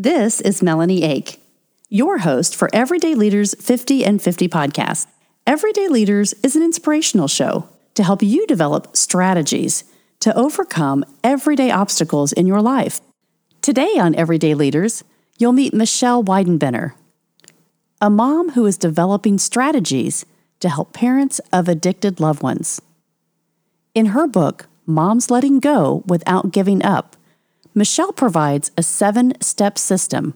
This is Melanie Ake, your host for Everyday Leaders 50 and 50 podcast. Everyday Leaders is an inspirational show to help you develop strategies to overcome everyday obstacles in your life. Today on Everyday Leaders, you'll meet Michelle Weidenbenner, a mom who is developing strategies to help parents of addicted loved ones. In her book, Moms Letting Go Without Giving Up, Michelle provides a seven step system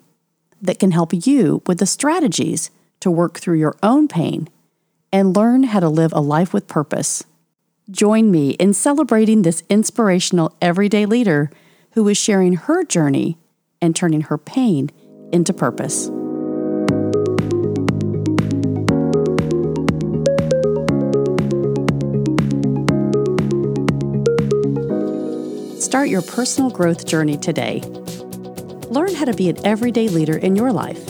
that can help you with the strategies to work through your own pain and learn how to live a life with purpose. Join me in celebrating this inspirational everyday leader who is sharing her journey and turning her pain into purpose. Start your personal growth journey today. Learn how to be an everyday leader in your life.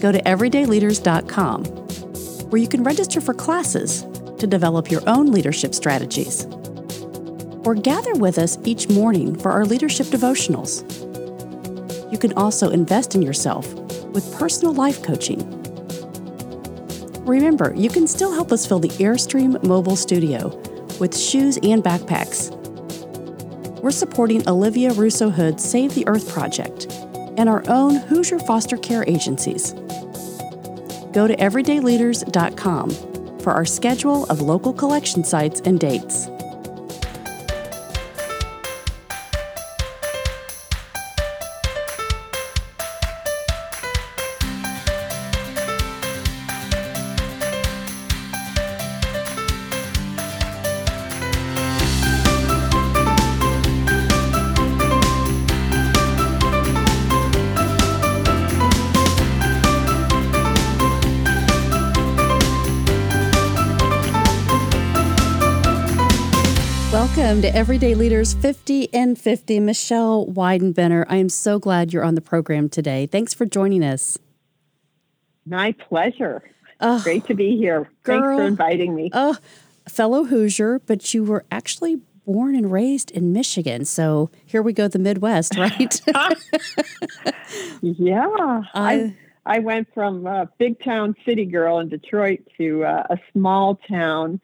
Go to everydayleaders.com, where you can register for classes to develop your own leadership strategies. Or gather with us each morning for our leadership devotionals. You can also invest in yourself with personal life coaching. Remember, you can still help us fill the Airstream mobile studio with shoes and backpacks we're supporting Olivia Russo Hood's Save the Earth project and our own Hoosier foster care agencies. Go to everydayleaders.com for our schedule of local collection sites and dates. Welcome to Everyday Leaders 50 and 50. Michelle Weidenbenner, I am so glad you're on the program today. Thanks for joining us. My pleasure. Oh, Great to be here. Girl, Thanks for inviting me. Oh, fellow Hoosier, but you were actually born and raised in Michigan. So here we go, the Midwest, right? yeah. I, I went from a big town city girl in Detroit to uh, a small town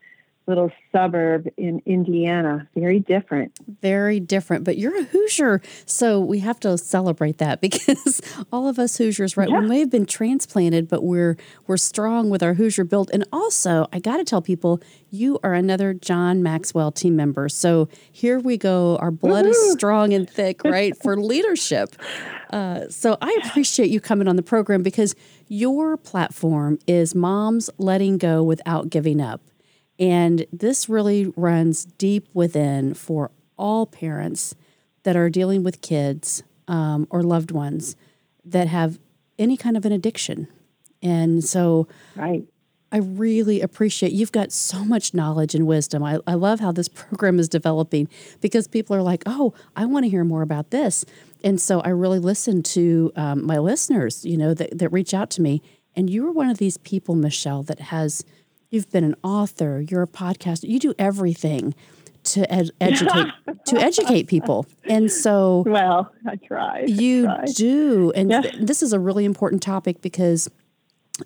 little suburb in Indiana. Very different. Very different. But you're a Hoosier, so we have to celebrate that because all of us Hoosiers, right? Yeah. We may have been transplanted, but we're we're strong with our Hoosier build. And also, I got to tell people, you are another John Maxwell team member. So here we go. Our blood Woo-hoo. is strong and thick, right, for leadership. Uh, so I appreciate you coming on the program because your platform is moms letting go without giving up. And this really runs deep within for all parents that are dealing with kids um, or loved ones that have any kind of an addiction. And so right. I really appreciate you've got so much knowledge and wisdom. I, I love how this program is developing because people are like, oh, I want to hear more about this. And so I really listen to um, my listeners, you know, that, that reach out to me. And you are one of these people, Michelle, that has – You've been an author, you're a podcaster, you do everything to ed- educate to educate people. And so Well, I try. You try. do. And yeah. th- this is a really important topic because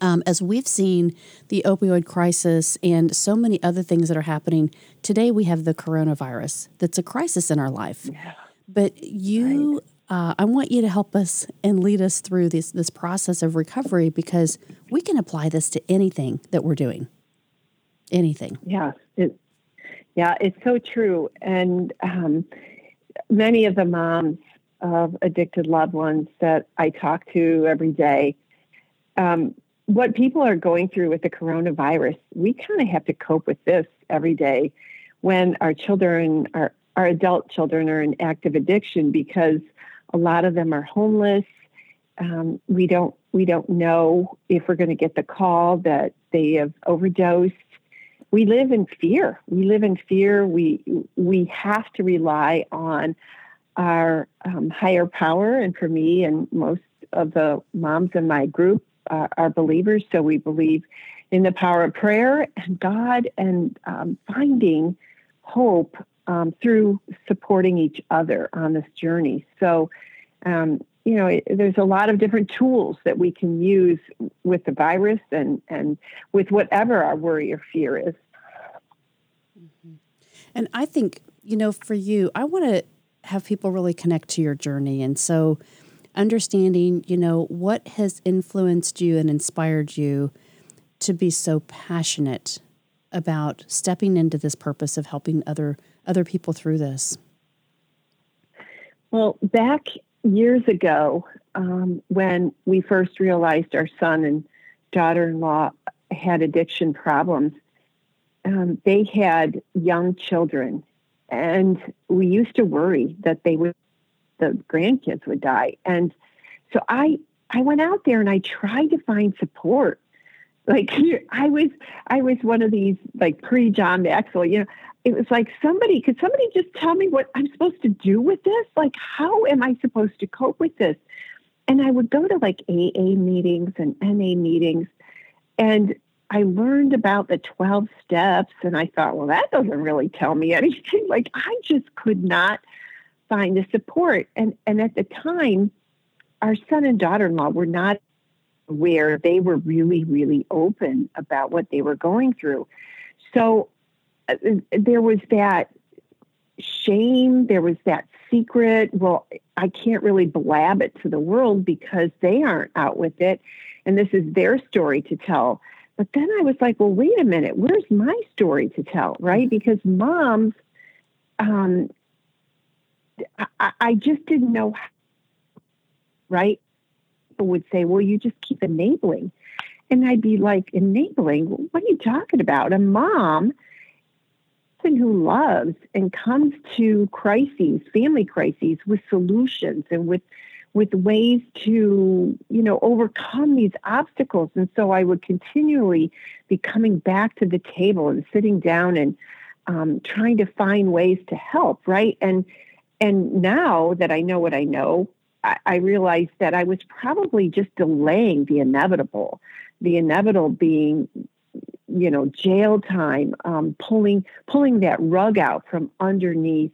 um, as we've seen the opioid crisis and so many other things that are happening, today we have the coronavirus that's a crisis in our life. Yeah. But you, right. uh, I want you to help us and lead us through this, this process of recovery because we can apply this to anything that we're doing anything. Yeah, it, yeah, it's so true. And um, many of the moms of addicted loved ones that I talk to every day, um, what people are going through with the coronavirus, we kind of have to cope with this every day when our children, our, our adult children, are in active addiction because a lot of them are homeless. Um, we don't we don't know if we're going to get the call that they have overdosed we live in fear. We live in fear. We we have to rely on our um, higher power. And for me and most of the moms in my group uh, are believers, so we believe in the power of prayer and God and um, finding hope um, through supporting each other on this journey. So um, you know, there's a lot of different tools that we can use with the virus and, and with whatever our worry or fear is. Mm-hmm. And I think, you know, for you, I want to have people really connect to your journey. And so, understanding, you know, what has influenced you and inspired you to be so passionate about stepping into this purpose of helping other other people through this? Well, back years ago, um, when we first realized our son and daughter-in-law had addiction problems, um, they had young children, and we used to worry that they would, the grandkids would die. And so I, I went out there and I tried to find support like I was, I was one of these like pre John Maxwell. You know, it was like somebody could somebody just tell me what I'm supposed to do with this? Like, how am I supposed to cope with this? And I would go to like AA meetings and NA meetings, and I learned about the 12 steps, and I thought, well, that doesn't really tell me anything. Like, I just could not find the support. And and at the time, our son and daughter-in-law were not where they were really, really open about what they were going through. So there was that shame, there was that secret. Well, I can't really blab it to the world because they aren't out with it. And this is their story to tell. But then I was like, well, wait a minute, where's my story to tell, right? Because moms, um, I, I just didn't know, how, right? people would say, well, you just keep enabling. And I'd be like, enabling? What are you talking about? A mom who loves and comes to crises, family crises, with solutions and with with ways to you know overcome these obstacles. And so i would continually be coming back to the table and sitting down and um, trying to find ways to help right? And and now that i know what i know I, I realized that I was probably just delaying the inevitable, the inevitable being you know jail time um, pulling pulling that rug out from underneath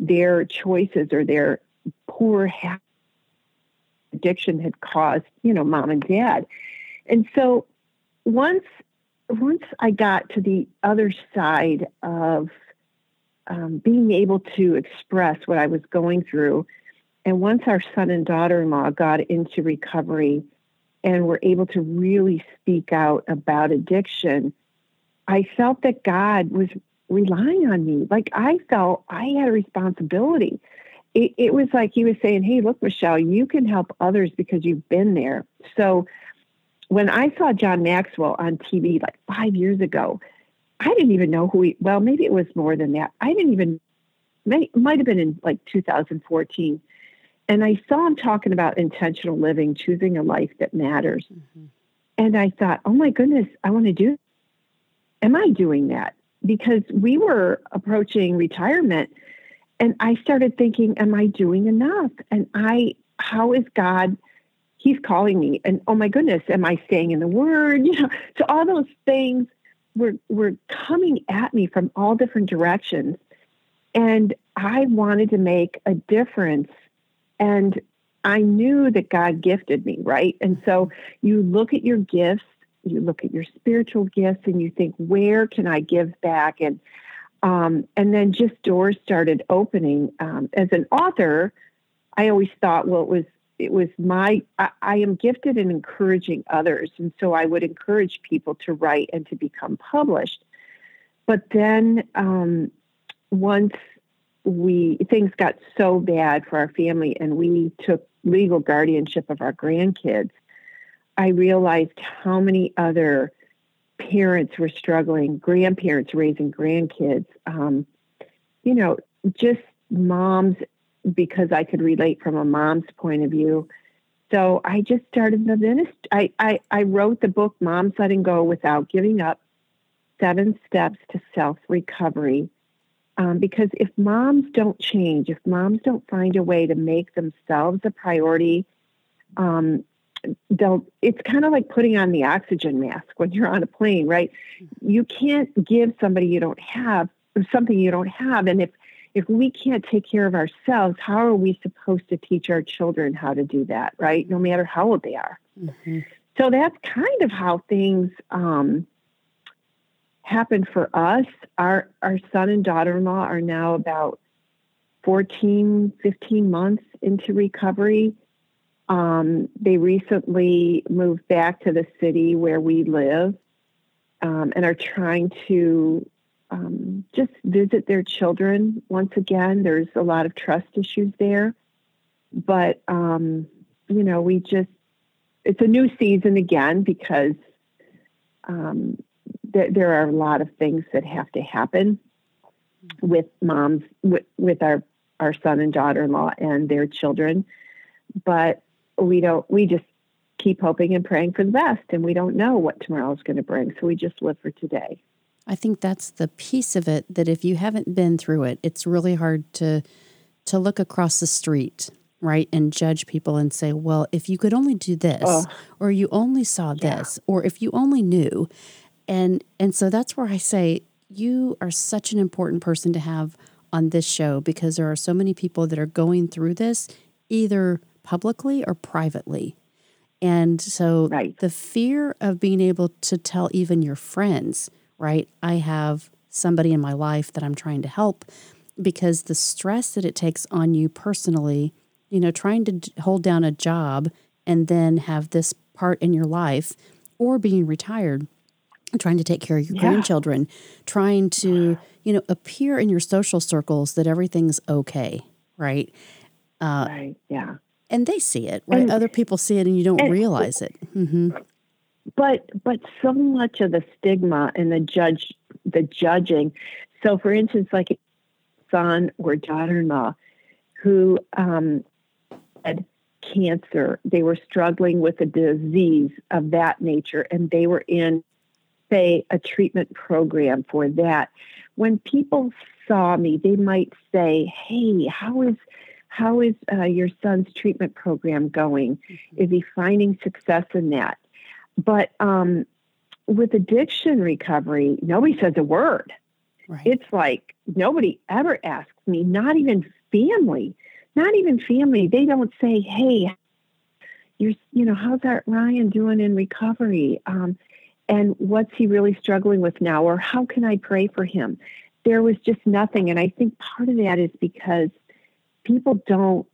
their choices or their poor habit addiction had caused you know mom and dad. And so once once i got to the other side of um, being able to express what i was going through and once our son and daughter in law got into recovery and were able to really speak out about addiction, I felt that God was relying on me. Like I felt I had a responsibility. It, it, was like he was saying, Hey, look, Michelle, you can help others because you've been there. So when I saw John Maxwell on TV like five years ago, I didn't even know who he, well, maybe it was more than that. I didn't even, might have been in like 2014 and I saw him talking about intentional living, choosing a life that matters. Mm-hmm. And I thought, oh my goodness, I want to do. Am I doing that? Because we were approaching retirement, and I started thinking, am I doing enough? And I, how is God? He's calling me, and oh my goodness, am I staying in the Word? You know, so all those things were were coming at me from all different directions, and I wanted to make a difference and I knew that God gifted me, right? And so you look at your gifts, you look at your spiritual gifts, and you think, where can I give back? And um, and then just doors started opening. Um, as an author, I always thought, well, it was it was my I, I, am gifted in encouraging others, and so I would encourage people to write and to become published. But then um, once we things got so bad for our family and we took legal guardianship of our grandkids i realized how many other parents were struggling grandparents raising grandkids um, you know just moms because i could relate from a mom's point of view. So i just started the ministry I, I, I wrote the book moms letting go without giving up seven steps to self recovery um, because if moms don't change, if moms don't find a way to make themselves a priority, um, they'll. It's kind of like putting on the oxygen mask when you're on a plane, right? You can't give somebody you don't have something you don't have, and if if we can't take care of ourselves, how are we supposed to teach our children how to do that, right? No matter how old they are. Mm-hmm. So that's kind of how things um, happen for us. Our our son and daughter-in-law are now about 14, 15 months into recovery. Um, they recently moved back to the city where we live um, and are trying to um, just visit their children once again. There's a lot of trust issues there. But, um, you know, we just, it's a new season again because um, th- there are a lot of things that have to happen with moms, with, with our, our son and daughter in law and their children. But we don't, we just keep hoping and praying for the best. And we don't know what tomorrow is going to bring. So we just live for today. I think that's the piece of it that if you haven't been through it, it's really hard to to look across the street, right, and judge people and say, "Well, if you could only do this, oh. or you only saw this, yeah. or if you only knew." And and so that's where I say you are such an important person to have on this show because there are so many people that are going through this either publicly or privately. And so right. the fear of being able to tell even your friends, right? I have somebody in my life that I'm trying to help because the stress that it takes on you personally, you know, trying to hold down a job and then have this part in your life or being retired, trying to take care of your yeah. grandchildren, trying to, you know, appear in your social circles that everything's okay, right? Uh, right. Yeah. And they see it, right? And, Other people see it and you don't and, realize it. Mm-hmm but but so much of the stigma and the judge the judging so for instance like a son or daughter-in-law who um, had cancer they were struggling with a disease of that nature and they were in say a treatment program for that when people saw me they might say hey how is how is uh, your son's treatment program going mm-hmm. is he finding success in that but um, with addiction recovery, nobody says a word. Right. It's like nobody ever asks me, not even family, not even family. They don't say, "Hey, you're, you know, how's that Ryan doing in recovery? Um, and what's he really struggling with now? Or how can I pray for him?" There was just nothing, and I think part of that is because people don't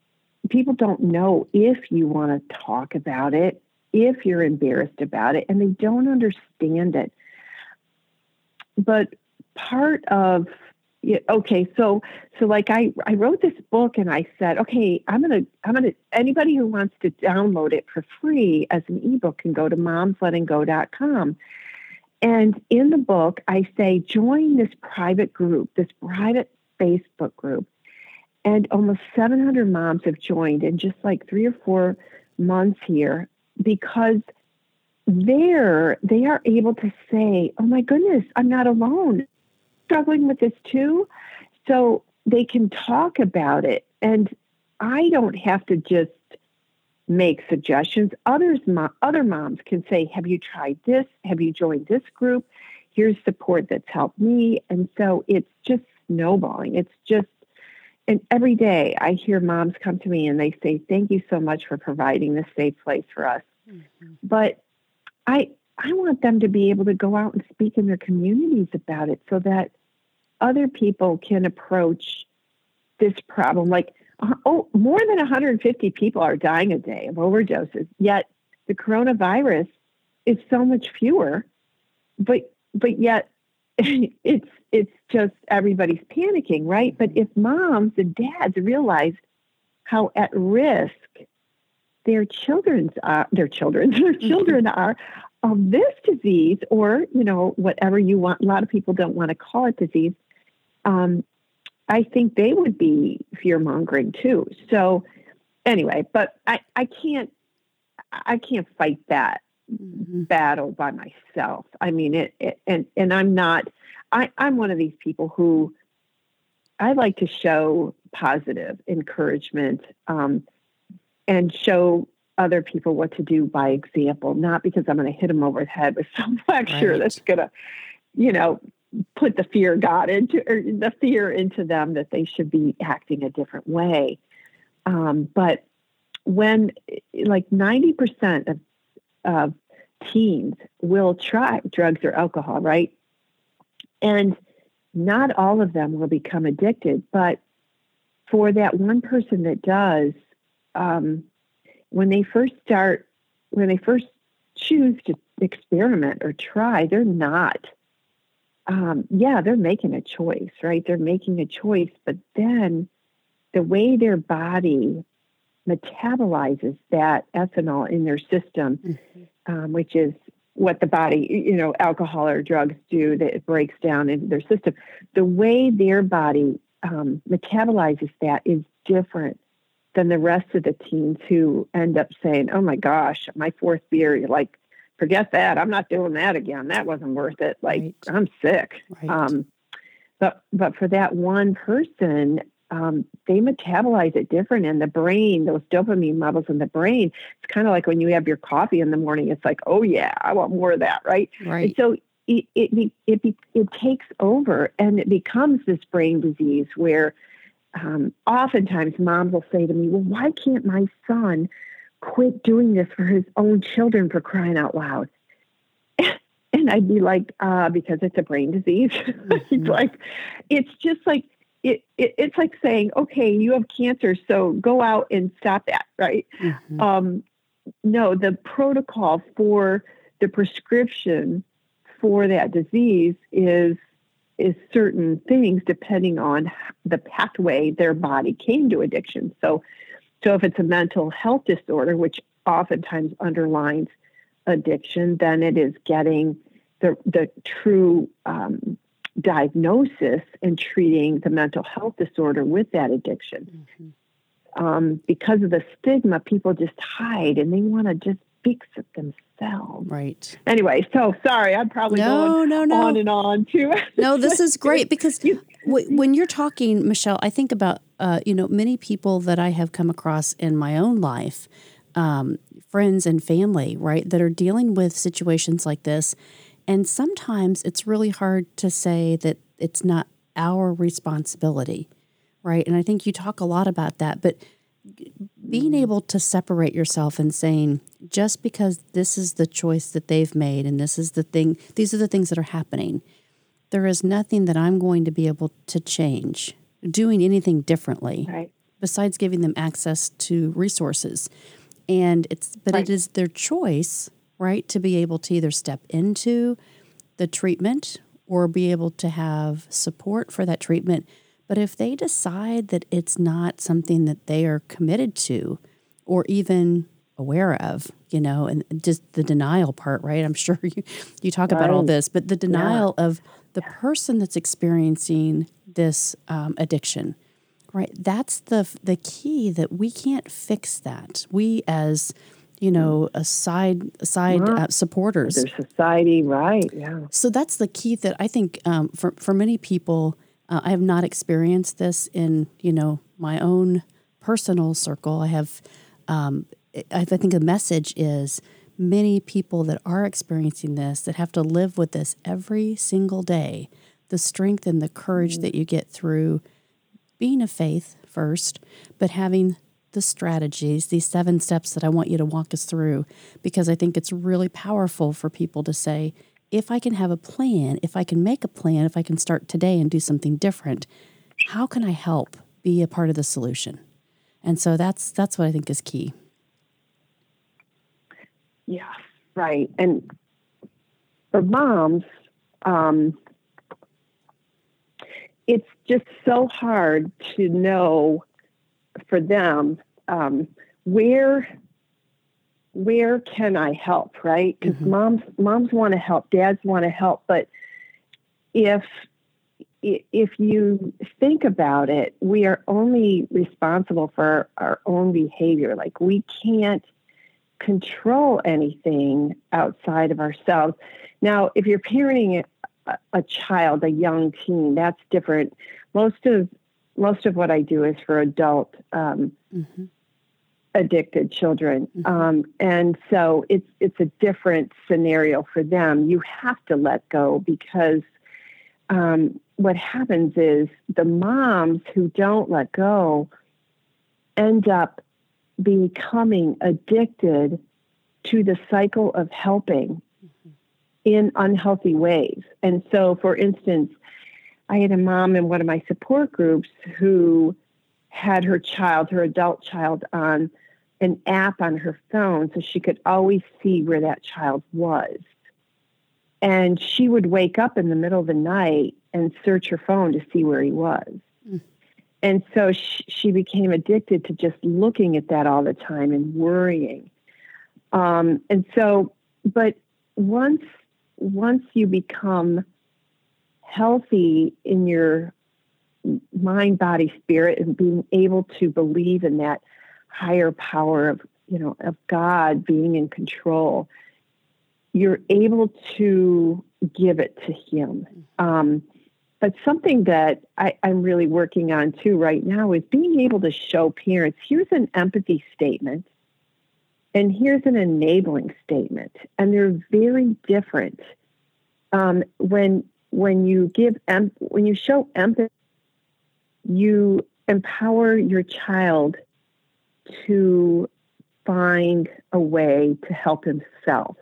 people don't know if you want to talk about it if you're embarrassed about it and they don't understand it. But part of okay so so like i i wrote this book and i said okay i'm gonna i'm gonna anybody who wants to download it for free as an ebook can go to momslettinggo.com and in the book i say join this private group this private facebook group. And almost 700 moms have joined in just like three or four months here because there they are able to say, oh my goodness, I'm not alone, struggling with this too. So they can talk about it. And I don't have to just make suggestions. Others, other moms can say, have you tried this? Have you joined this group? Here's support that's helped me. And so it's just snowballing. It's just and every day I hear moms come to me and they say, Thank you so much for providing this safe place for us. Mm-hmm. But I I want them to be able to go out and speak in their communities about it so that other people can approach this problem. Like, uh, oh, more than 150 people are dying a day of overdoses, yet the coronavirus is so much fewer. But but yet it's it's just everybody's panicking, right? But if moms and dads realize how at risk their children's are, their children, their mm-hmm. children are of this disease, or you know whatever you want. A lot of people don't want to call it disease. Um, I think they would be fear mongering too. So anyway, but I I can't I can't fight that mm-hmm. battle by myself. I mean it, it and and I'm not I, I'm one of these people who I like to show positive encouragement um, and show other people what to do by example, not because I'm going to hit them over the head with some lecture right. that's going to, you know, put the fear God into or the fear into them that they should be acting a different way. Um, but when like 90% of, of teens will try drugs or alcohol, right? And not all of them will become addicted, but for that one person that does, um, when they first start, when they first choose to experiment or try, they're not. Um, yeah, they're making a choice, right? They're making a choice, but then the way their body metabolizes that ethanol in their system, mm-hmm. um, which is what the body, you know, alcohol or drugs do, that it breaks down in their system. The way their body um, metabolizes that is different than the rest of the teens who end up saying, "Oh my gosh, my fourth beer, you're like, forget that. I'm not doing that again. That wasn't worth it. Like, right. I'm sick." Right. Um, but but for that one person, um, they metabolize it different in the brain, those dopamine levels in the brain. It's kind of like when you have your coffee in the morning, it's like, oh, yeah, I want more of that, right? Right. And so it, it, it, it, takes over and it becomes this brain disease where um, oftentimes moms will say to me, well, why can't my son quit doing this for his own children for crying out loud? and I'd be like, uh, because it's a brain disease. Mm-hmm. it's like, it's just like it, it, it's like saying, okay, you have cancer, so go out and stop that, right? Mm-hmm. Um, no, the protocol for the prescription for that disease is is certain things depending on the pathway their body came to addiction. So, so if it's a mental health disorder, which oftentimes underlines addiction, then it is getting the the true um, diagnosis and treating the mental health disorder with that addiction. Mm-hmm. Um, because of the stigma, people just hide and they want to just fix it themselves. Right. Anyway, so sorry, I'm probably no, going no, no. on and on too. no, this is great because w- when you're talking, Michelle, I think about uh, you know many people that I have come across in my own life, um, friends and family, right, that are dealing with situations like this, and sometimes it's really hard to say that it's not our responsibility, right? And I think you talk a lot about that, but being able to separate yourself and saying, just because this is the choice that they've made and this is the thing, these are the things that are happening, there is nothing that I'm going to be able to change, doing anything differently, right. besides giving them access to resources. And it's, but right. it is their choice right? To be able to either step into the treatment or be able to have support for that treatment. But if they decide that it's not something that they are committed to or even aware of, you know, and just the denial part, right? I'm sure you, you talk right. about all this, but the denial yeah. of the yeah. person that's experiencing this um, addiction, right? That's the the key that we can't fix that. We as you know, a side side uh, supporters. Their society, right? Yeah. So that's the key that I think um, for for many people. Uh, I have not experienced this in you know my own personal circle. I have. Um, I think the message is many people that are experiencing this that have to live with this every single day. The strength and the courage mm-hmm. that you get through being a faith first, but having the strategies, these seven steps that I want you to walk us through, because I think it's really powerful for people to say, if I can have a plan, if I can make a plan, if I can start today and do something different, how can I help be a part of the solution? And so that's that's what I think is key. Yeah, right. And for moms, um, it's just so hard to know for them um, where where can I help, right? Because mm-hmm. moms moms want to help, dads want to help, but if if you think about it, we are only responsible for our own behavior. Like we can't control anything outside of ourselves. Now, if you're parenting a, a child, a young teen, that's different. Most of most of what I do is for adult um, mm-hmm. Addicted children, mm-hmm. um, and so it's it's a different scenario for them. You have to let go because um, what happens is the moms who don't let go end up becoming addicted to the cycle of helping mm-hmm. in unhealthy ways. And so, for instance, I had a mom in one of my support groups who had her child, her adult child, on an app on her phone so she could always see where that child was. And she would wake up in the middle of the night and search her phone to see where he was. Mm. And so she, she, became addicted to just looking at that all the time and worrying. Um, and so, but once once you become healthy in your mind, body, spirit, and being able to believe in that higher power of you know of God being in control, you're able to give it to Him. Um, but something that I, I'm really working on too right now is being able to show parents here's an empathy statement and here's an enabling statement. And they're very different. Um, when when you give em- when you show empathy, you empower your child to find a way to help himself.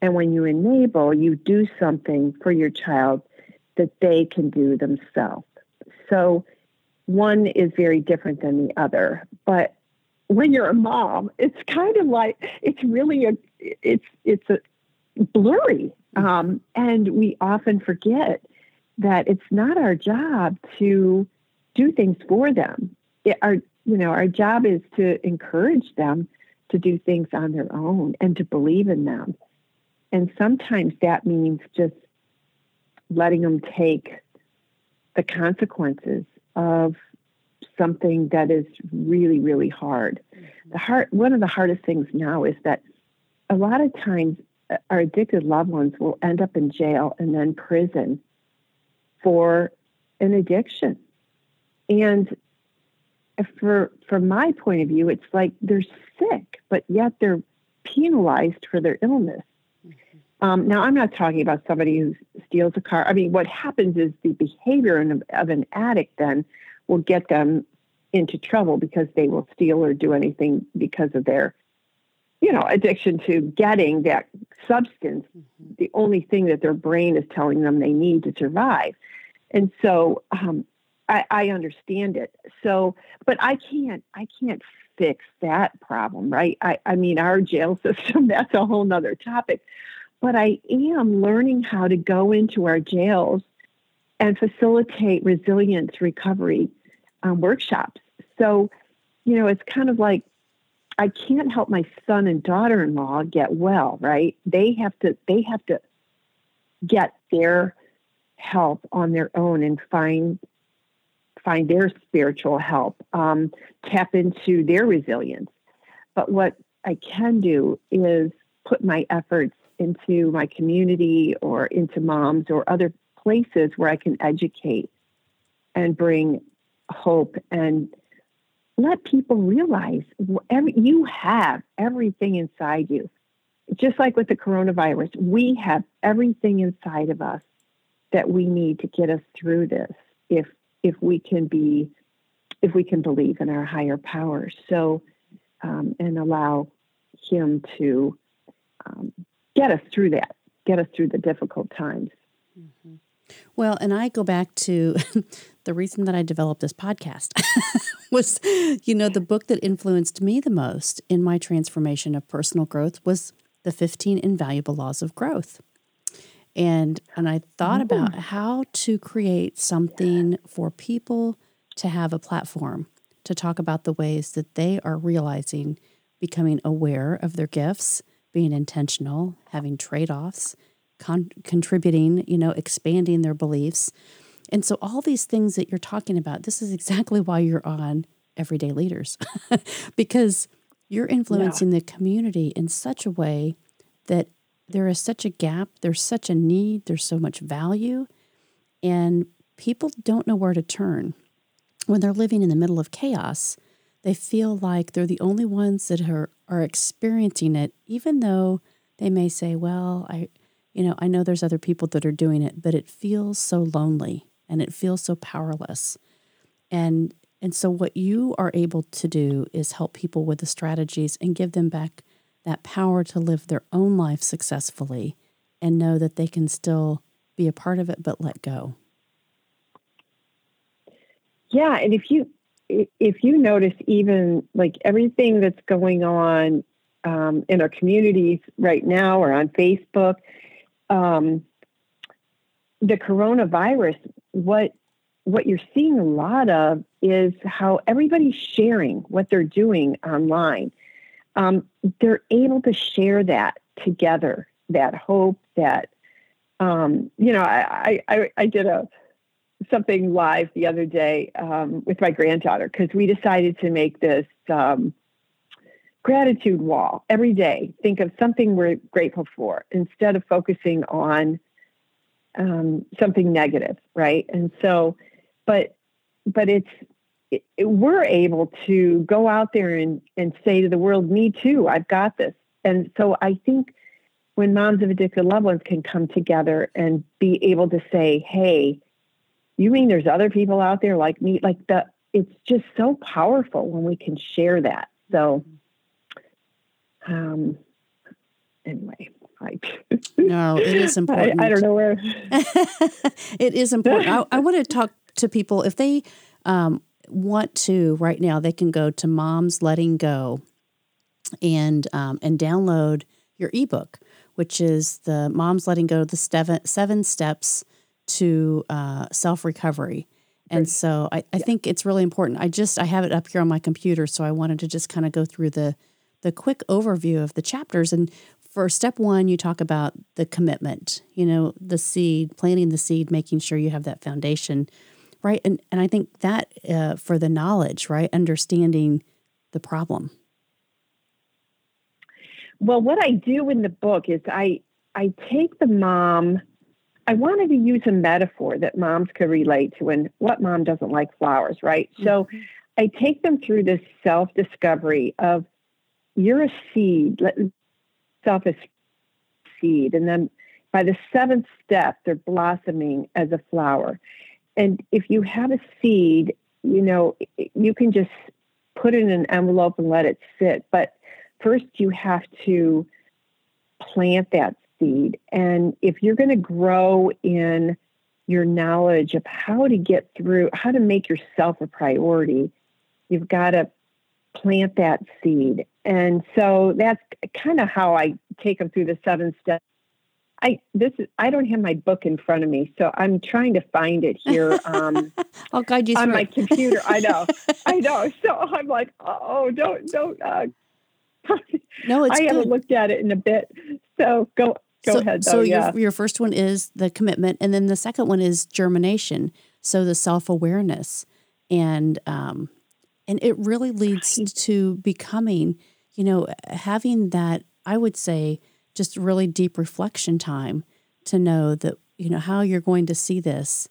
And when you enable, you do something for your child that they can do themselves. So one is very different than the other. But when you're a mom, it's kind of like it's really a it's it's a blurry, um, and we often forget that it's not our job to do things for them. It, our you know our job is to encourage them to do things on their own and to believe in them. And sometimes that means just letting them take the consequences of something that is really, really hard. The hard one of the hardest things now is that a lot of times uh, our addicted loved ones will end up in jail and then prison for an addiction. And for from my point of view, it's like they're sick, but yet they're penalized for their illness. Um, now, I'm not talking about somebody who steals a car. I mean, what happens is the behavior of, of an addict then will get them into trouble because they will steal or do anything because of their, you know, addiction to getting that substance, mm-hmm. the only thing that their brain is telling them they need to survive. And so um, I, I understand it. So, but I can't, I can't fix that problem, right? I, I mean, our jail system, that's a whole nother topic but I am learning how to go into our jails and facilitate resilience recovery um, workshops. So, you know, it's kind of like I can't help my son and daughter-in-law get well, right? They have to they have to get their help on their own and find find their spiritual help, um, tap into their resilience. But what I can do is put my efforts into my community or into moms or other places where I can educate and bring hope and let people realize you have everything inside you. Just like with the coronavirus, we have everything inside of us that we need to get us through this if if we can be if we can believe in our higher power so um, and allow him to um, get us through that, get us through the difficult times. Mm-hmm. Well, and I go back to the reason that I developed this podcast was, you know, the book that influenced me the most in my transformation of personal growth was The 15 Invaluable Laws of Growth. And and I thought oh. about how to create something for people to have a platform to talk about the ways that they are realizing becoming aware of their gifts being intentional, having trade offs, con- contributing, you know, expanding their beliefs. And so, all these things that you're talking about, this is exactly why you're on Everyday Leaders, because you're influencing yeah. the community in such a way that there is such a gap, there's such a need, there's so much value, and people don't know where to turn. When they're living in the middle of chaos, they feel like they're the only ones that are, are experiencing it, even though they may say, well, I, you know, I know there's other people that are doing it, but it feels so lonely and it feels so powerless. And and so what you are able to do is help people with the strategies and give them back that power to live their own life successfully and know that they can still be a part of it but let go. Yeah, and if you if you notice even like everything that's going on um, in our communities right now or on Facebook, um, the coronavirus, what what you're seeing a lot of is how everybody's sharing what they're doing online. Um, they're able to share that together, that hope, that um, you know. I, I I did a something live the other day um, with my granddaughter because we decided to make this um, gratitude wall every day. Think of something we're grateful for instead of focusing on um, something negative, right? And so, but but it's it, it, we're able to go out there and and say to the world, "Me too, I've got this." And so I think when moms of addicted loved ones can come together and be able to say, "Hey." You mean there's other people out there like me? Like the, it's just so powerful when we can share that. So, um, anyway, I, no, it is important. I, I don't know where it is important. I, I want to talk to people if they um, want to right now. They can go to Moms Letting Go and um, and download your ebook, which is the Moms Letting Go the seven seven steps to uh, self recovery. And so I, I yeah. think it's really important. I just I have it up here on my computer, so I wanted to just kind of go through the the quick overview of the chapters. And for step one, you talk about the commitment, you know, the seed, planting the seed, making sure you have that foundation, right? And and I think that uh, for the knowledge, right, understanding the problem. Well, what I do in the book is I I take the mom I wanted to use a metaphor that moms could relate to, and what mom doesn't like flowers, right? Mm-hmm. So I take them through this self discovery of you're a seed, self a seed, and then by the seventh step, they're blossoming as a flower. And if you have a seed, you know, you can just put it in an envelope and let it sit. But first, you have to plant that seed. And if you're going to grow in your knowledge of how to get through, how to make yourself a priority, you've got to plant that seed. And so that's kind of how I take them through the seven steps. I this is I don't have my book in front of me, so I'm trying to find it here. Um, I'll guide you on through my computer. I know, I know. So I'm like, oh, don't don't. Uh, no, it's I good. haven't looked at it in a bit. So go Go so, ahead. Though, so yeah. your, your first one is the commitment, and then the second one is germination. So the self awareness, and um, and it really leads to becoming, you know, having that. I would say just really deep reflection time to know that you know how you're going to see this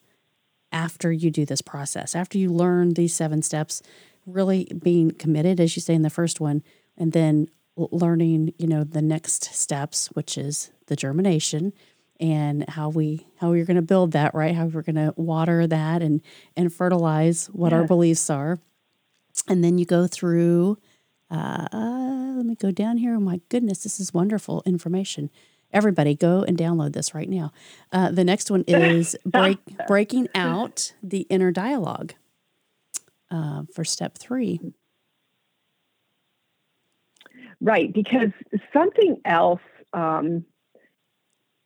after you do this process, after you learn these seven steps. Really being committed, as you say in the first one, and then learning, you know, the next steps, which is the germination and how we how we're going to build that, right? How we're going to water that and and fertilize what yeah. our beliefs are. And then you go through uh, let me go down here. Oh my goodness, this is wonderful information. Everybody, go and download this right now. Uh, the next one is break, breaking out the inner dialogue uh, for step three. Right, because something else, um,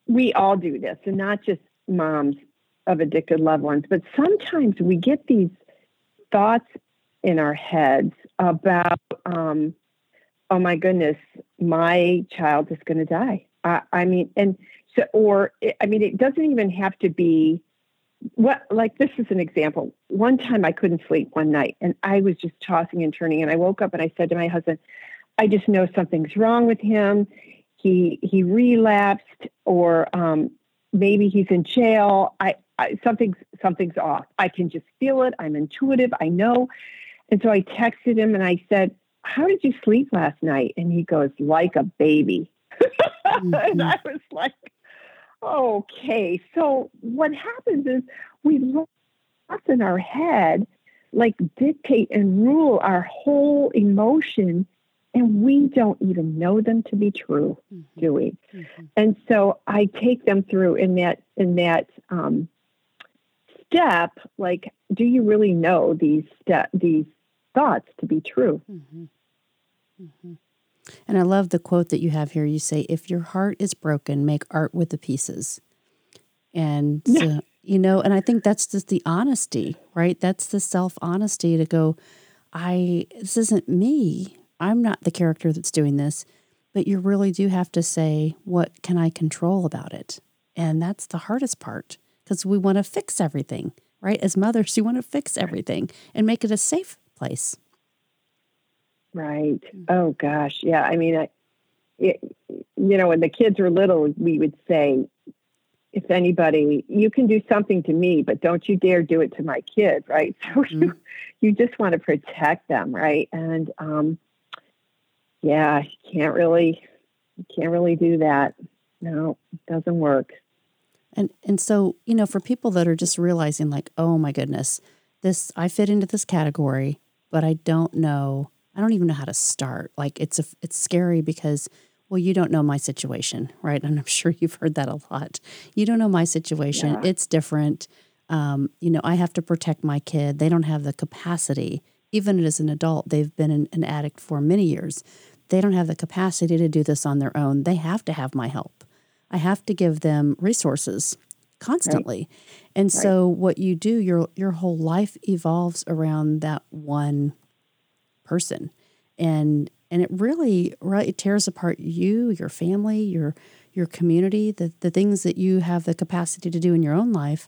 we all do this, and not just moms of addicted loved ones, but sometimes we get these thoughts in our heads about, um, oh my goodness, my child is going to die. I, I mean, and so, or I mean, it doesn't even have to be what like this is an example one time i couldn't sleep one night and i was just tossing and turning and i woke up and i said to my husband I just know something's wrong with him. He he relapsed, or um, maybe he's in jail. I, I something's something's off. I can just feel it. I'm intuitive. I know. And so I texted him and I said, "How did you sleep last night?" And he goes, "Like a baby." Mm-hmm. and I was like, okay, so what happens is we thoughts in our head like dictate and rule our whole emotion and we don't even know them to be true mm-hmm. do we mm-hmm. and so i take them through in that in that um, step like do you really know these these thoughts to be true? Mm-hmm. mm-hmm. and i love the quote that you have here. You say if your heart is broken make art with the pieces. And yeah. uh, you know and i think that's just the honesty right? That's the self honesty to go i this isn't me. I'm not the character that's doing this. But you really do have to say what can i control about it? And that's the hardest part because we want to fix everything right as mothers you want to fix everything and make it a safe place right mm. oh gosh yeah i mean I, it, you know when the kids were little we would say if anybody, you can do something to me, but don't you dare do it to my kid, right? So mm-hmm. you, you just want to protect them, right? And um, yeah, you can't really, you can't really do that. No, it doesn't work. And and so you know, for people that are just realizing, like, oh my goodness, this I fit into this category, but I don't know, I don't even know how to start. Like, it's a, it's scary because well, you don't know my situation, right? And I'm sure you've heard that a lot. You don't know my situation. Yeah. It's different. Um, you know, I have to protect my kid. They don't have the capacity, even as an adult, they've been an, an addict for many years. They don't have the capacity to do this on their own. They have to have my help. I have to give them resources constantly. Right. And right. so what you do, your your whole life evolves around that one person. And and it really right it tears apart you your family your your community the, the things that you have the capacity to do in your own life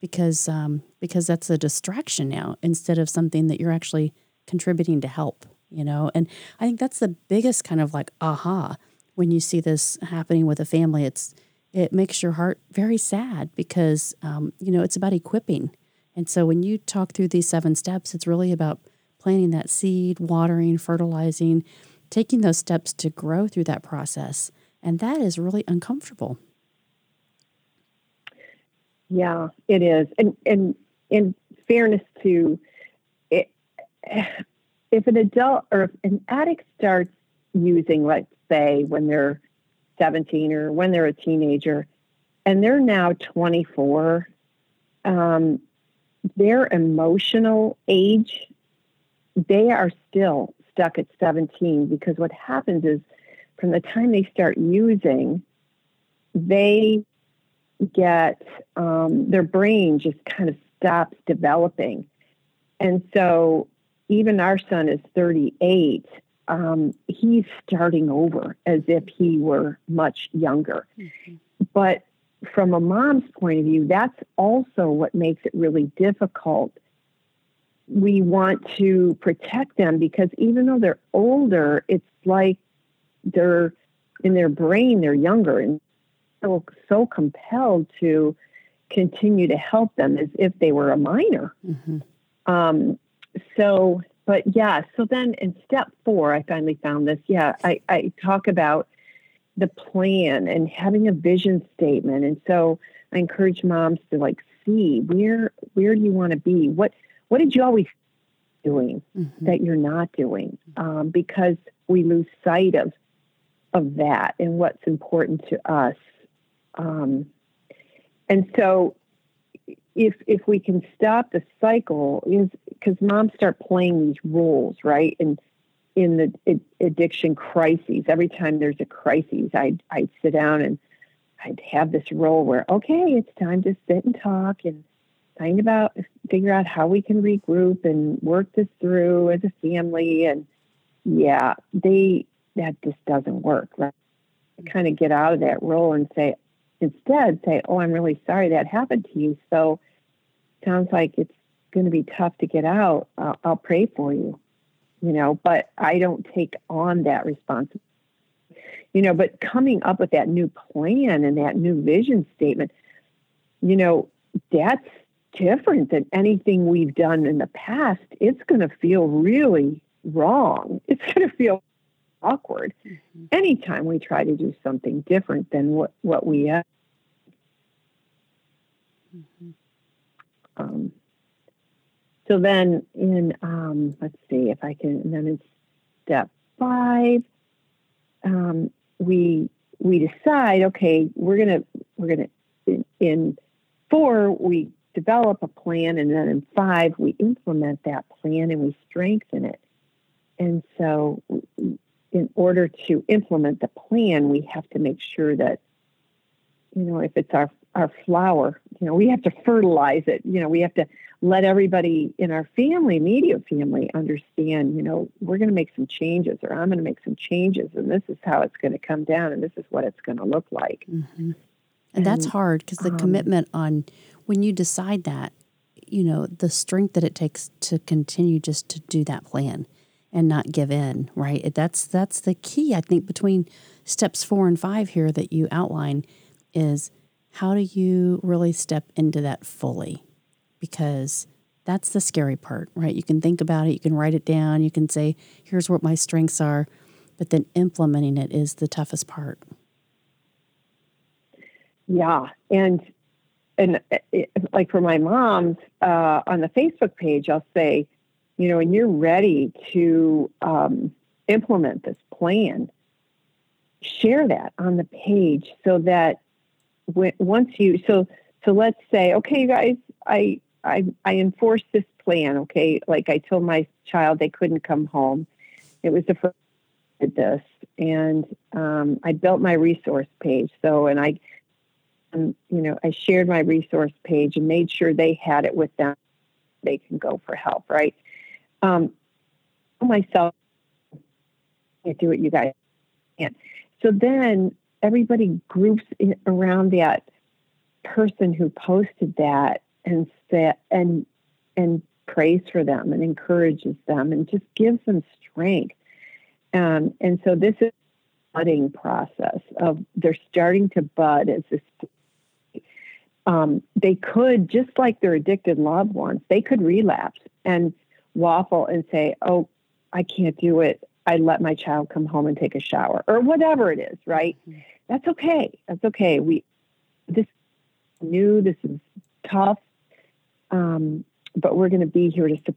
because um, because that's a distraction now instead of something that you're actually contributing to help you know and i think that's the biggest kind of like aha when you see this happening with a family it's it makes your heart very sad because um, you know it's about equipping and so when you talk through these seven steps it's really about planting that seed, watering, fertilizing, taking those steps to grow through that process. And that is really uncomfortable. Yeah, it is. And and in fairness to it, if an adult or if an addict starts using, let's say, when they're 17 or when they're a teenager, and they're now 24, um, their emotional age they are still stuck at 17 because what happens is from the time they start using, they get um, their brain just kind of stops developing. And so even our son is 38. Um, he's starting over as if he were much younger. Mm-hmm. But from a mom's point of view, that's also what makes it really difficult we want to protect them because even though they're older, it's like they're in their brain, they're younger and so, so compelled to continue to help them as if they were a minor. Mm-hmm. Um, so, but yeah, so then in step four, I finally found this. Yeah, I, I talk about the plan and having a vision statement. And so I encourage moms to like see where where do you want to be? What what did you always doing mm-hmm. that you're not doing um, because we lose sight of of that and what's important to us um, and so if if we can stop the cycle is because moms start playing these roles right? And in the addiction crises every time there's a crisis i'd i'd sit down and i'd have this role where okay it's time to sit and talk and find about figure out how we can regroup and work this through as a family. And yeah they that just doesn't work right? Kind of get out of that role and say instead say oh i'm really sorry that happened to you. So sounds like it's going to be tough to get out uh, i'll pray for you you know but i don't take on that responsibility you know but coming up with that new plan and that new vision statement you know that's different than anything we've done in the past, it's going to feel really wrong. It's going to feel awkward mm-hmm. anytime we try to do something different than what, what we have. Mm-hmm. Um, so then in um, let's see if I can. Then in step five, um, we we decide okay we're gonna we're gonna in, in four we develop a plan and then in five we implement that plan and we strengthen it and so in order to implement the plan we have to make sure that you know if it's our our flower. You know we have to fertilize it. You know we have to let everybody in our family immediate family understand you know we're going to make some changes or i'm going to make some changes and this is how it's going to come down and this is what it's going to look like. Mm-hmm. and, and, that's hard because the um, commitment on when you decide that you know the strength that it takes to continue just to do that plan and not give in right? That's that's the key i think between steps four and five here that you outline is how do you really step into that fully? Because that's the scary part, right? You can think about it, you can write it down, you can say, here's what my strengths are, but then implementing it is the toughest part. Yeah. And and it, like for my moms uh, on the Facebook page, I'll say, you know, when you're ready to um, implement this plan, share that on the page so that once you so so let's say okay you guys I I I enforced this plan okay? Like I told my child they couldn't come home. It was the first I did this. And um, I built my resource page. So and I um, you know I shared my resource page and made sure they had it with them. They can go for help right? Um, myself can't do what you guys can. So then everybody groups around that person who posted that and set and and prays for them and encourages them and just gives them strength. Um, and so this is budding process of they're starting to bud as this um, they could just like their addicted loved ones they could relapse and waffle and say oh i can't do it i let my child come home and take a shower or whatever it is right mm-hmm that's okay. That's okay. We this new. This is tough, um, but we're going to be here to support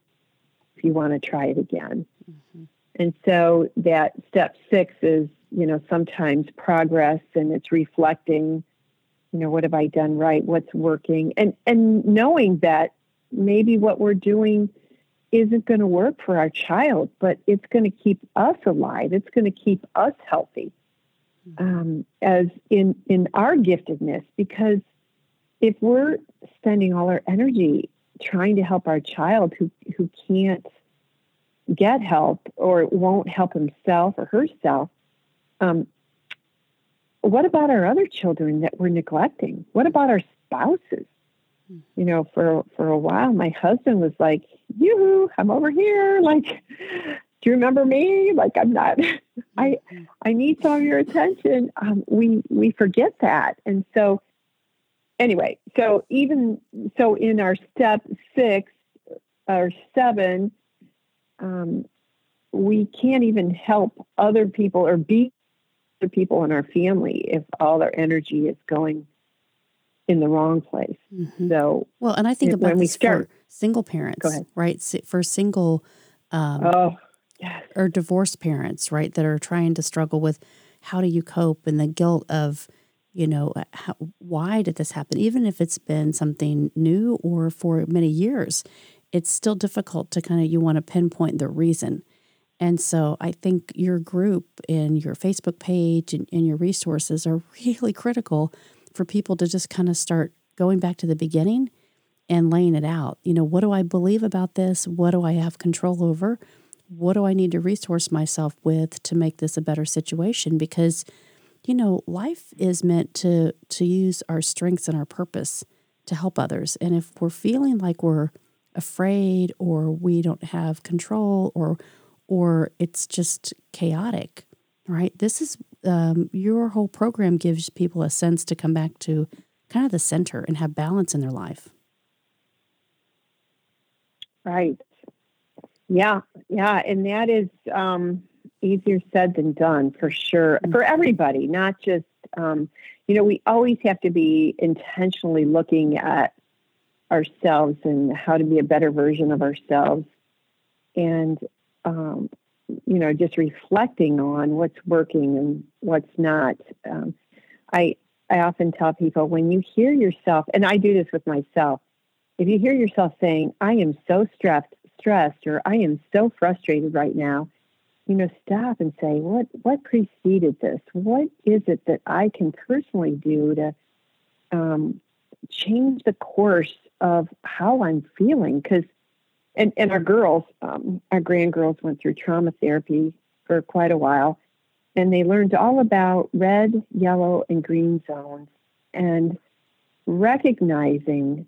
if you want to try it again. Mm-hmm. And so that step six is, you know, sometimes progress, and it's reflecting. You know, what have I done right? What's working? And and knowing that maybe what we're doing isn't going to work for our child, but it's going to keep us alive. It's going to keep us healthy um, as in in our giftedness because if we're spending all our energy trying to help our child who who can't get help or won't help himself or herself um, what about our other children that we're neglecting? What about our spouses you know for for a while my husband was like yoo i'm over here like do you remember me? Like I'm not. I. I need some of your attention. Um, we we forget that, and so anyway. So even so, in our step six or seven, um, we can't even help other people or be other people in our family if all our energy is going in the wrong place. Mm-hmm. So well, and I think about when we start, single parents, right? For single. Um, oh yes. or divorced parents, right, that are trying to struggle with how do you cope and the guilt of, you know, uh, how, why did this happen? Even if it's been something new or for many years, it's still difficult to kind of, you want to pinpoint the reason. And so I think your group and your Facebook page and, and your resources are really critical for people to just kind of start going back to the beginning and laying it out. You know, what do I believe about this? What do I have control over? what do I need to resource myself with to make this a better situation? Because, you know, life is meant to to use our strengths and our purpose to help others. And if we're feeling like we're afraid or we don't have control or or it's just chaotic, right? This is um, your whole program gives people a sense to come back to kind of the center and have balance in their life. Right. Yeah, yeah, and that is um, easier said than done for sure for everybody, not just um, you know we always have to be intentionally looking at ourselves and how to be a better version of ourselves. And, um, you know, just reflecting on what's working and what's not. Um, I, I often tell people when you hear yourself, and I do this with myself, if you hear yourself saying, I am so stressed, stressed, or I am so frustrated right now, you know, stop and say, what what preceded this? What is it that I can personally do to um, change the course of how I'm feeling? Because and, and our girls, um, our grand girls went through trauma therapy for quite a while, and they learned all about red, yellow, and green zones, and recognizing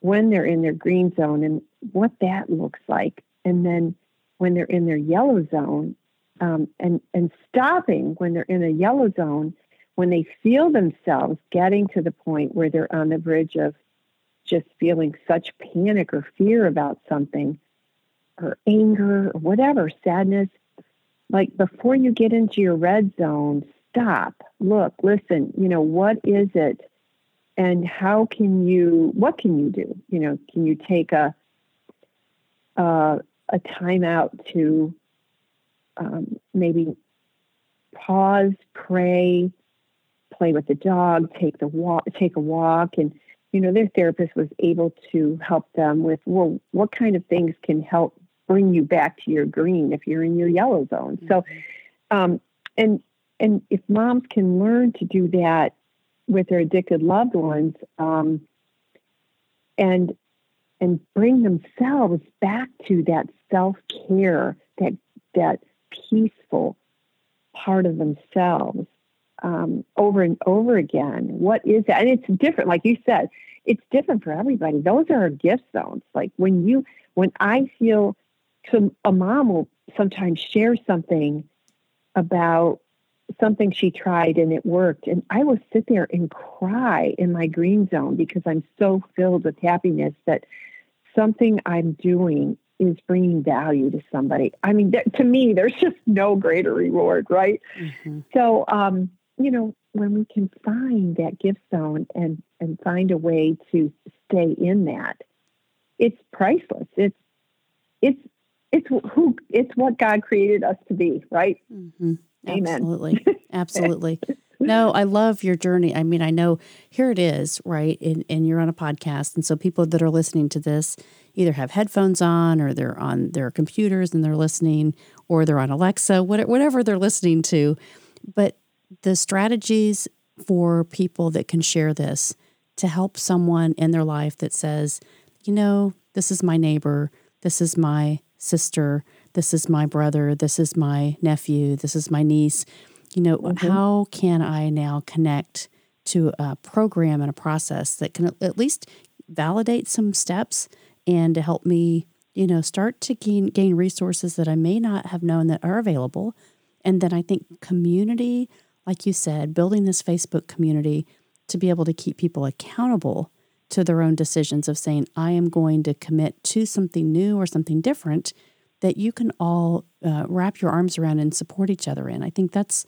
when they're in their green zone and what that looks like, and then when they're in their yellow zone, um, and and stopping when they're in a yellow zone, when they feel themselves getting to the point where they're on the bridge of just feeling such panic or fear about something, or anger or whatever, sadness. Like before you get into your red zone, stop, look, listen. You know what is it? and how can you what can you do you know can you take a uh, a time out to um, maybe pause pray play with the dog take the walk take a walk and you know their therapist was able to help them with well what kind of things can help bring you back to your green if you're in your yellow zone mm-hmm. so um, and and if moms can learn to do that with their addicted loved ones um, and and bring themselves back to that self-care that that peaceful part of themselves um, over and over again what is that and it's different like you said it's different for everybody those are our gift zones like when you when i feel so a mom will sometimes share something about something she tried and it worked. And I will sit there and cry in my green zone because I'm so filled with happiness that something I'm doing is bringing value to somebody. I mean, th- to me, there's just no greater reward, right? Mm-hmm. So, um, you know, when we can find that gift zone and and find a way to stay in that, it's priceless. It's it's it's who it's what God created us to be, right? Mm-hmm. Amen. Absolutely. Absolutely. no, I love your journey. I mean, I know here it is, right? And, and you're on a podcast. And so people that are listening to this either have headphones on or they're on their computers and they're listening or they're on Alexa, whatever they're listening to. But the strategies for people that can share this to help someone in their life that says, you know, this is my neighbor, this is my sister, this is my brother, this is my nephew, this is my niece. You know, mm-hmm. how can I now connect to a program and a process that can at least validate some steps and to help me, you know, start to gain gain resources that I may not have known that are available. And then I think community, like you said, building this Facebook community to be able to keep people accountable to their own decisions of saying, I am going to commit to something new or something different that you can all uh, wrap your arms around and support each other in. I think that's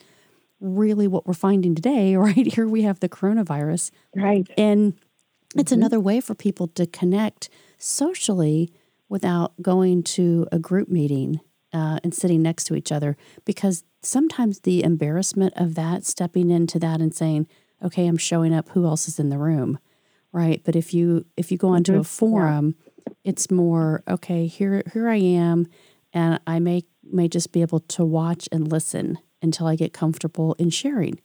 really what we're finding today, right? Here we have the coronavirus. Right. And it's mm-hmm. another way for people to connect socially without going to a group meeting uh, and sitting next to each other because sometimes the embarrassment of that, stepping into that and saying, okay, I'm showing up, who else is in the room? Right. But if you if you go onto mm-hmm. a forum, yeah. it's more, okay, here here I am and I may may just be able to watch and listen until I get comfortable in sharing.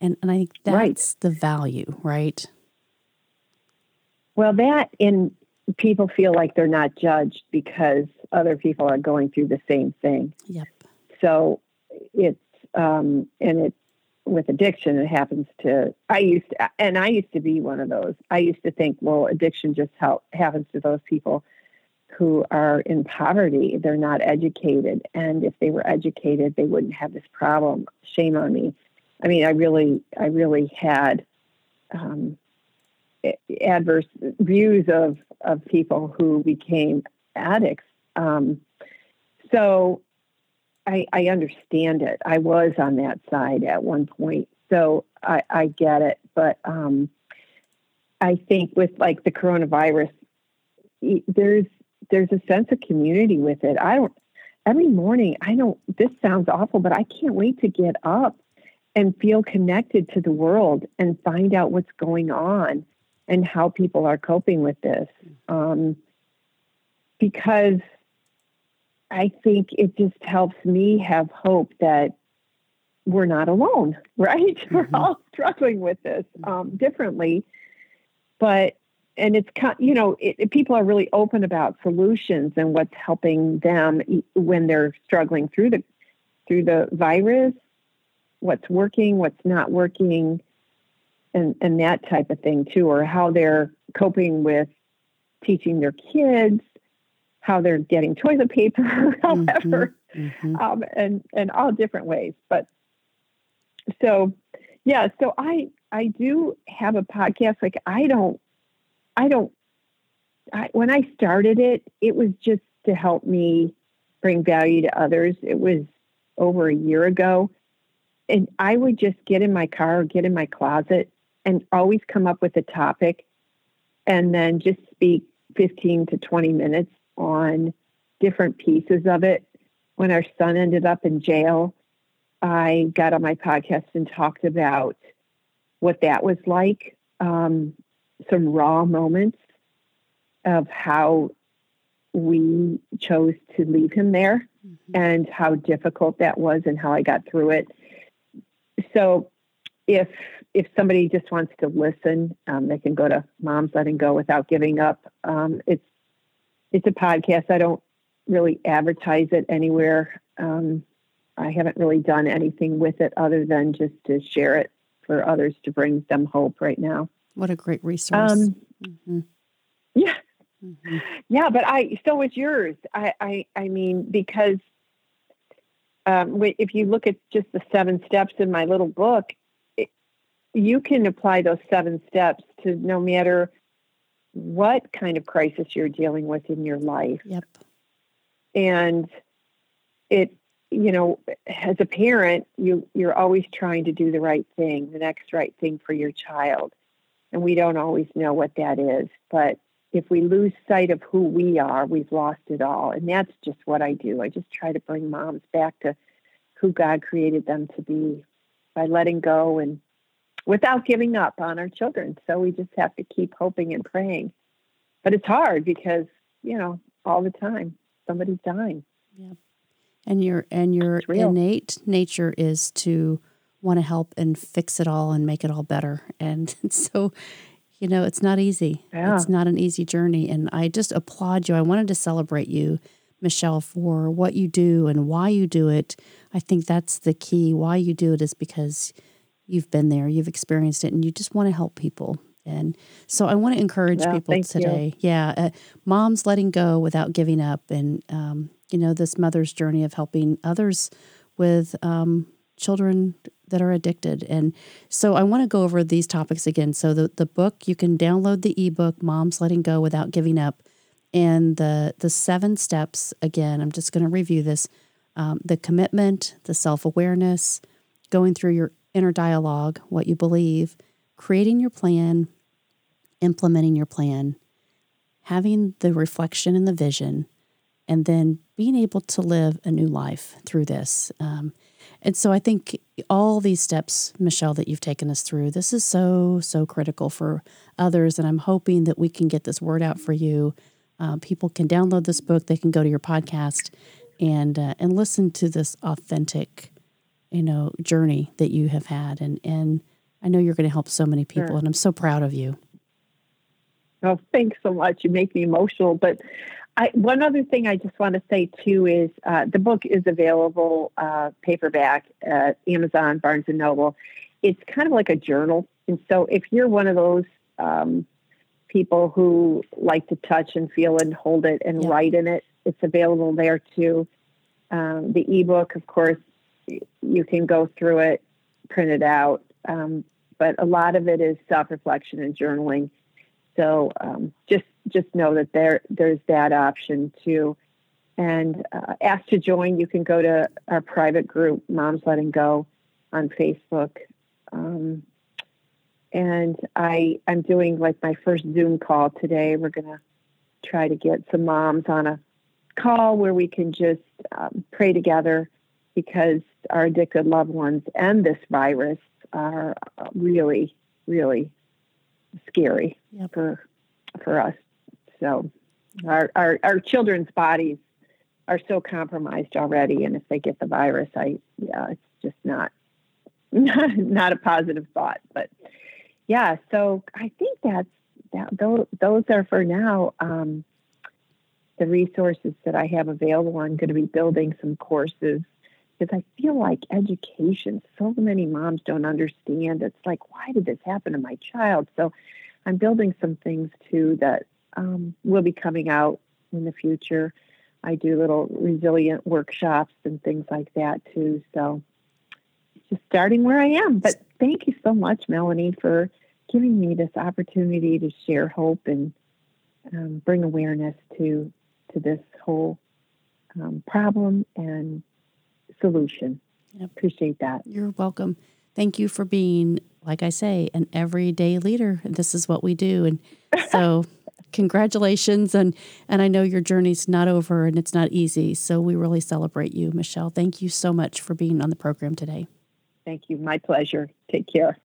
And and I think that's right. the value, right? Well, that in people feel like they're not judged because other people are going through the same thing. Yep. So it's um, and it's with addiction it happens to i used to, and i used to be one of those i used to think well addiction just happens to those people who are in poverty. They're not educated. And if they were educated, they wouldn't have this problem. Shame on me. I mean, I really, I really had um, adverse views of, of people who became addicts. Um, so I, I understand it. I was on that side at one point. So I, I get it. But um, I think with like the coronavirus, there's there's a sense of community with it. I don't every morning. I don't. This sounds awful, but I can't wait to get up and feel connected to the world and find out what's going on and how people are coping with this. Um, because I think it just helps me have hope that we're not alone, right? Mm-hmm. We're all struggling with this um, differently. But, and it's, you know, it, it, people are really open about solutions and what's helping them when they're struggling through the, through the virus, what's working, what's not working, and, and that type of thing too, or how they're coping with teaching their kids, how they're getting toilet paper, however, mm-hmm, mm-hmm. Um, and and all different ways. But so, yeah, so I I do have a podcast. Like I don't, I don't. I, when I started it, it was just to help me bring value to others. It was over a year ago, and I would just get in my car or get in my closet and always come up with a topic and then just speak 15 to 20 minutes on different pieces of it. When our son ended up in jail, I got on my podcast and talked about what that was like, um, some raw moments of how we chose to leave him there mm-hmm. and how difficult that was and how I got through it. So if if somebody just wants to listen, um, they can go to Moms Letting Go Without Giving Up. Um, it's it's a podcast. I don't really advertise it anywhere. Um, I haven't really done anything with it other than just to share it for others to bring them hope right now. What a great resource. Um, mm-hmm. Yeah. Mm-hmm. Yeah, but I so was yours. I I, I mean because um, if you look at just the seven steps in my little book, you can apply those seven steps to no matter what kind of crisis you're dealing with in your life. Yep. And it, you know, as a parent, you you're always trying to do the right thing, the next right thing for your child. And we don't always know what that is, but if we lose sight of who we are, we've lost it all. And that's just what I do. I just try to bring moms back to who God created them to be by letting go and without giving up on our children. So we just have to keep hoping and praying. But it's hard because, you know, all the time somebody's dying. Yeah. And your and your innate nature is to want to help and fix it all and make it all better. And so, you know, it's not easy. Yeah. It's not an easy journey. And I just applaud you. I wanted to celebrate you, Michelle, for what you do and why you do it. I think that's the key. Why you do it is because you've been there, you've experienced it, and you just want to help people. And so I want to encourage yeah, people today. You. Yeah. Uh, moms letting go without giving up. And, um, you know, this mother's journey of helping others with um, children that are addicted. And so I want to go over these topics again. So the, the book, you can download the ebook, Moms Letting Go Without Giving Up. And the, the seven steps, again, I'm just going to review this um, the commitment, the self awareness, going through your inner dialogue, what you believe, creating your plan, implementing your plan, having the reflection and the vision, and then being able to live a new life through this. Um, and so I think all these steps, Michelle, that you've taken us through, this is so, so critical for others. And I'm hoping that we can get this word out for you. Uh, people can download this book, they can go to your podcast and uh, and listen to this authentic you know journey that you have had and and I know you're going to help so many people sure. and I'm so proud of you. Oh, thanks so much. You make me emotional. But I, one other thing I just want to say too is uh, the book is available uh, paperback at Amazon, Barnes and Noble. It's kind of like a journal, and so if you're one of those um, people who like to touch and feel and hold it and yeah. write in it, it's available there too. Um, the ebook, of course, you can go through it, print it out. Um, but a lot of it is self-reflection and journaling. So um, just just know that there there's that option too. And uh, ask to join. You can go to our private group, Moms Letting Go, on Facebook. Um, and I I'm doing like my first Zoom call today. We're gonna try to get some moms on a call where we can just um, pray together because our addicted loved ones and this virus are really, really scary yep. for for us. So our, our our children's bodies are so compromised already, and if they get the virus, I yeah, it's just not not, not a positive thought. But yeah, so I think that's that. Those, those are for now. Um, the resources that I have available. I'm going to be building some courses because I feel like education, so many moms don't understand. It's like, why did this happen to my child? So I'm building some things too that um, will be coming out in the future. I do little resilient workshops and things like that too. So just starting where I am. But thank you so much, Melanie, for giving me this opportunity to share hope and um, bring awareness to to this whole um, problem and solution. Yep. Appreciate that. You're welcome. Thank you for being, like I say, an everyday leader. This is what we do. And so congratulations and and I know your journey's not over and it's not easy. So we really celebrate you, Michelle. Thank you so much for being on the program today. Thank you. My pleasure. Take care.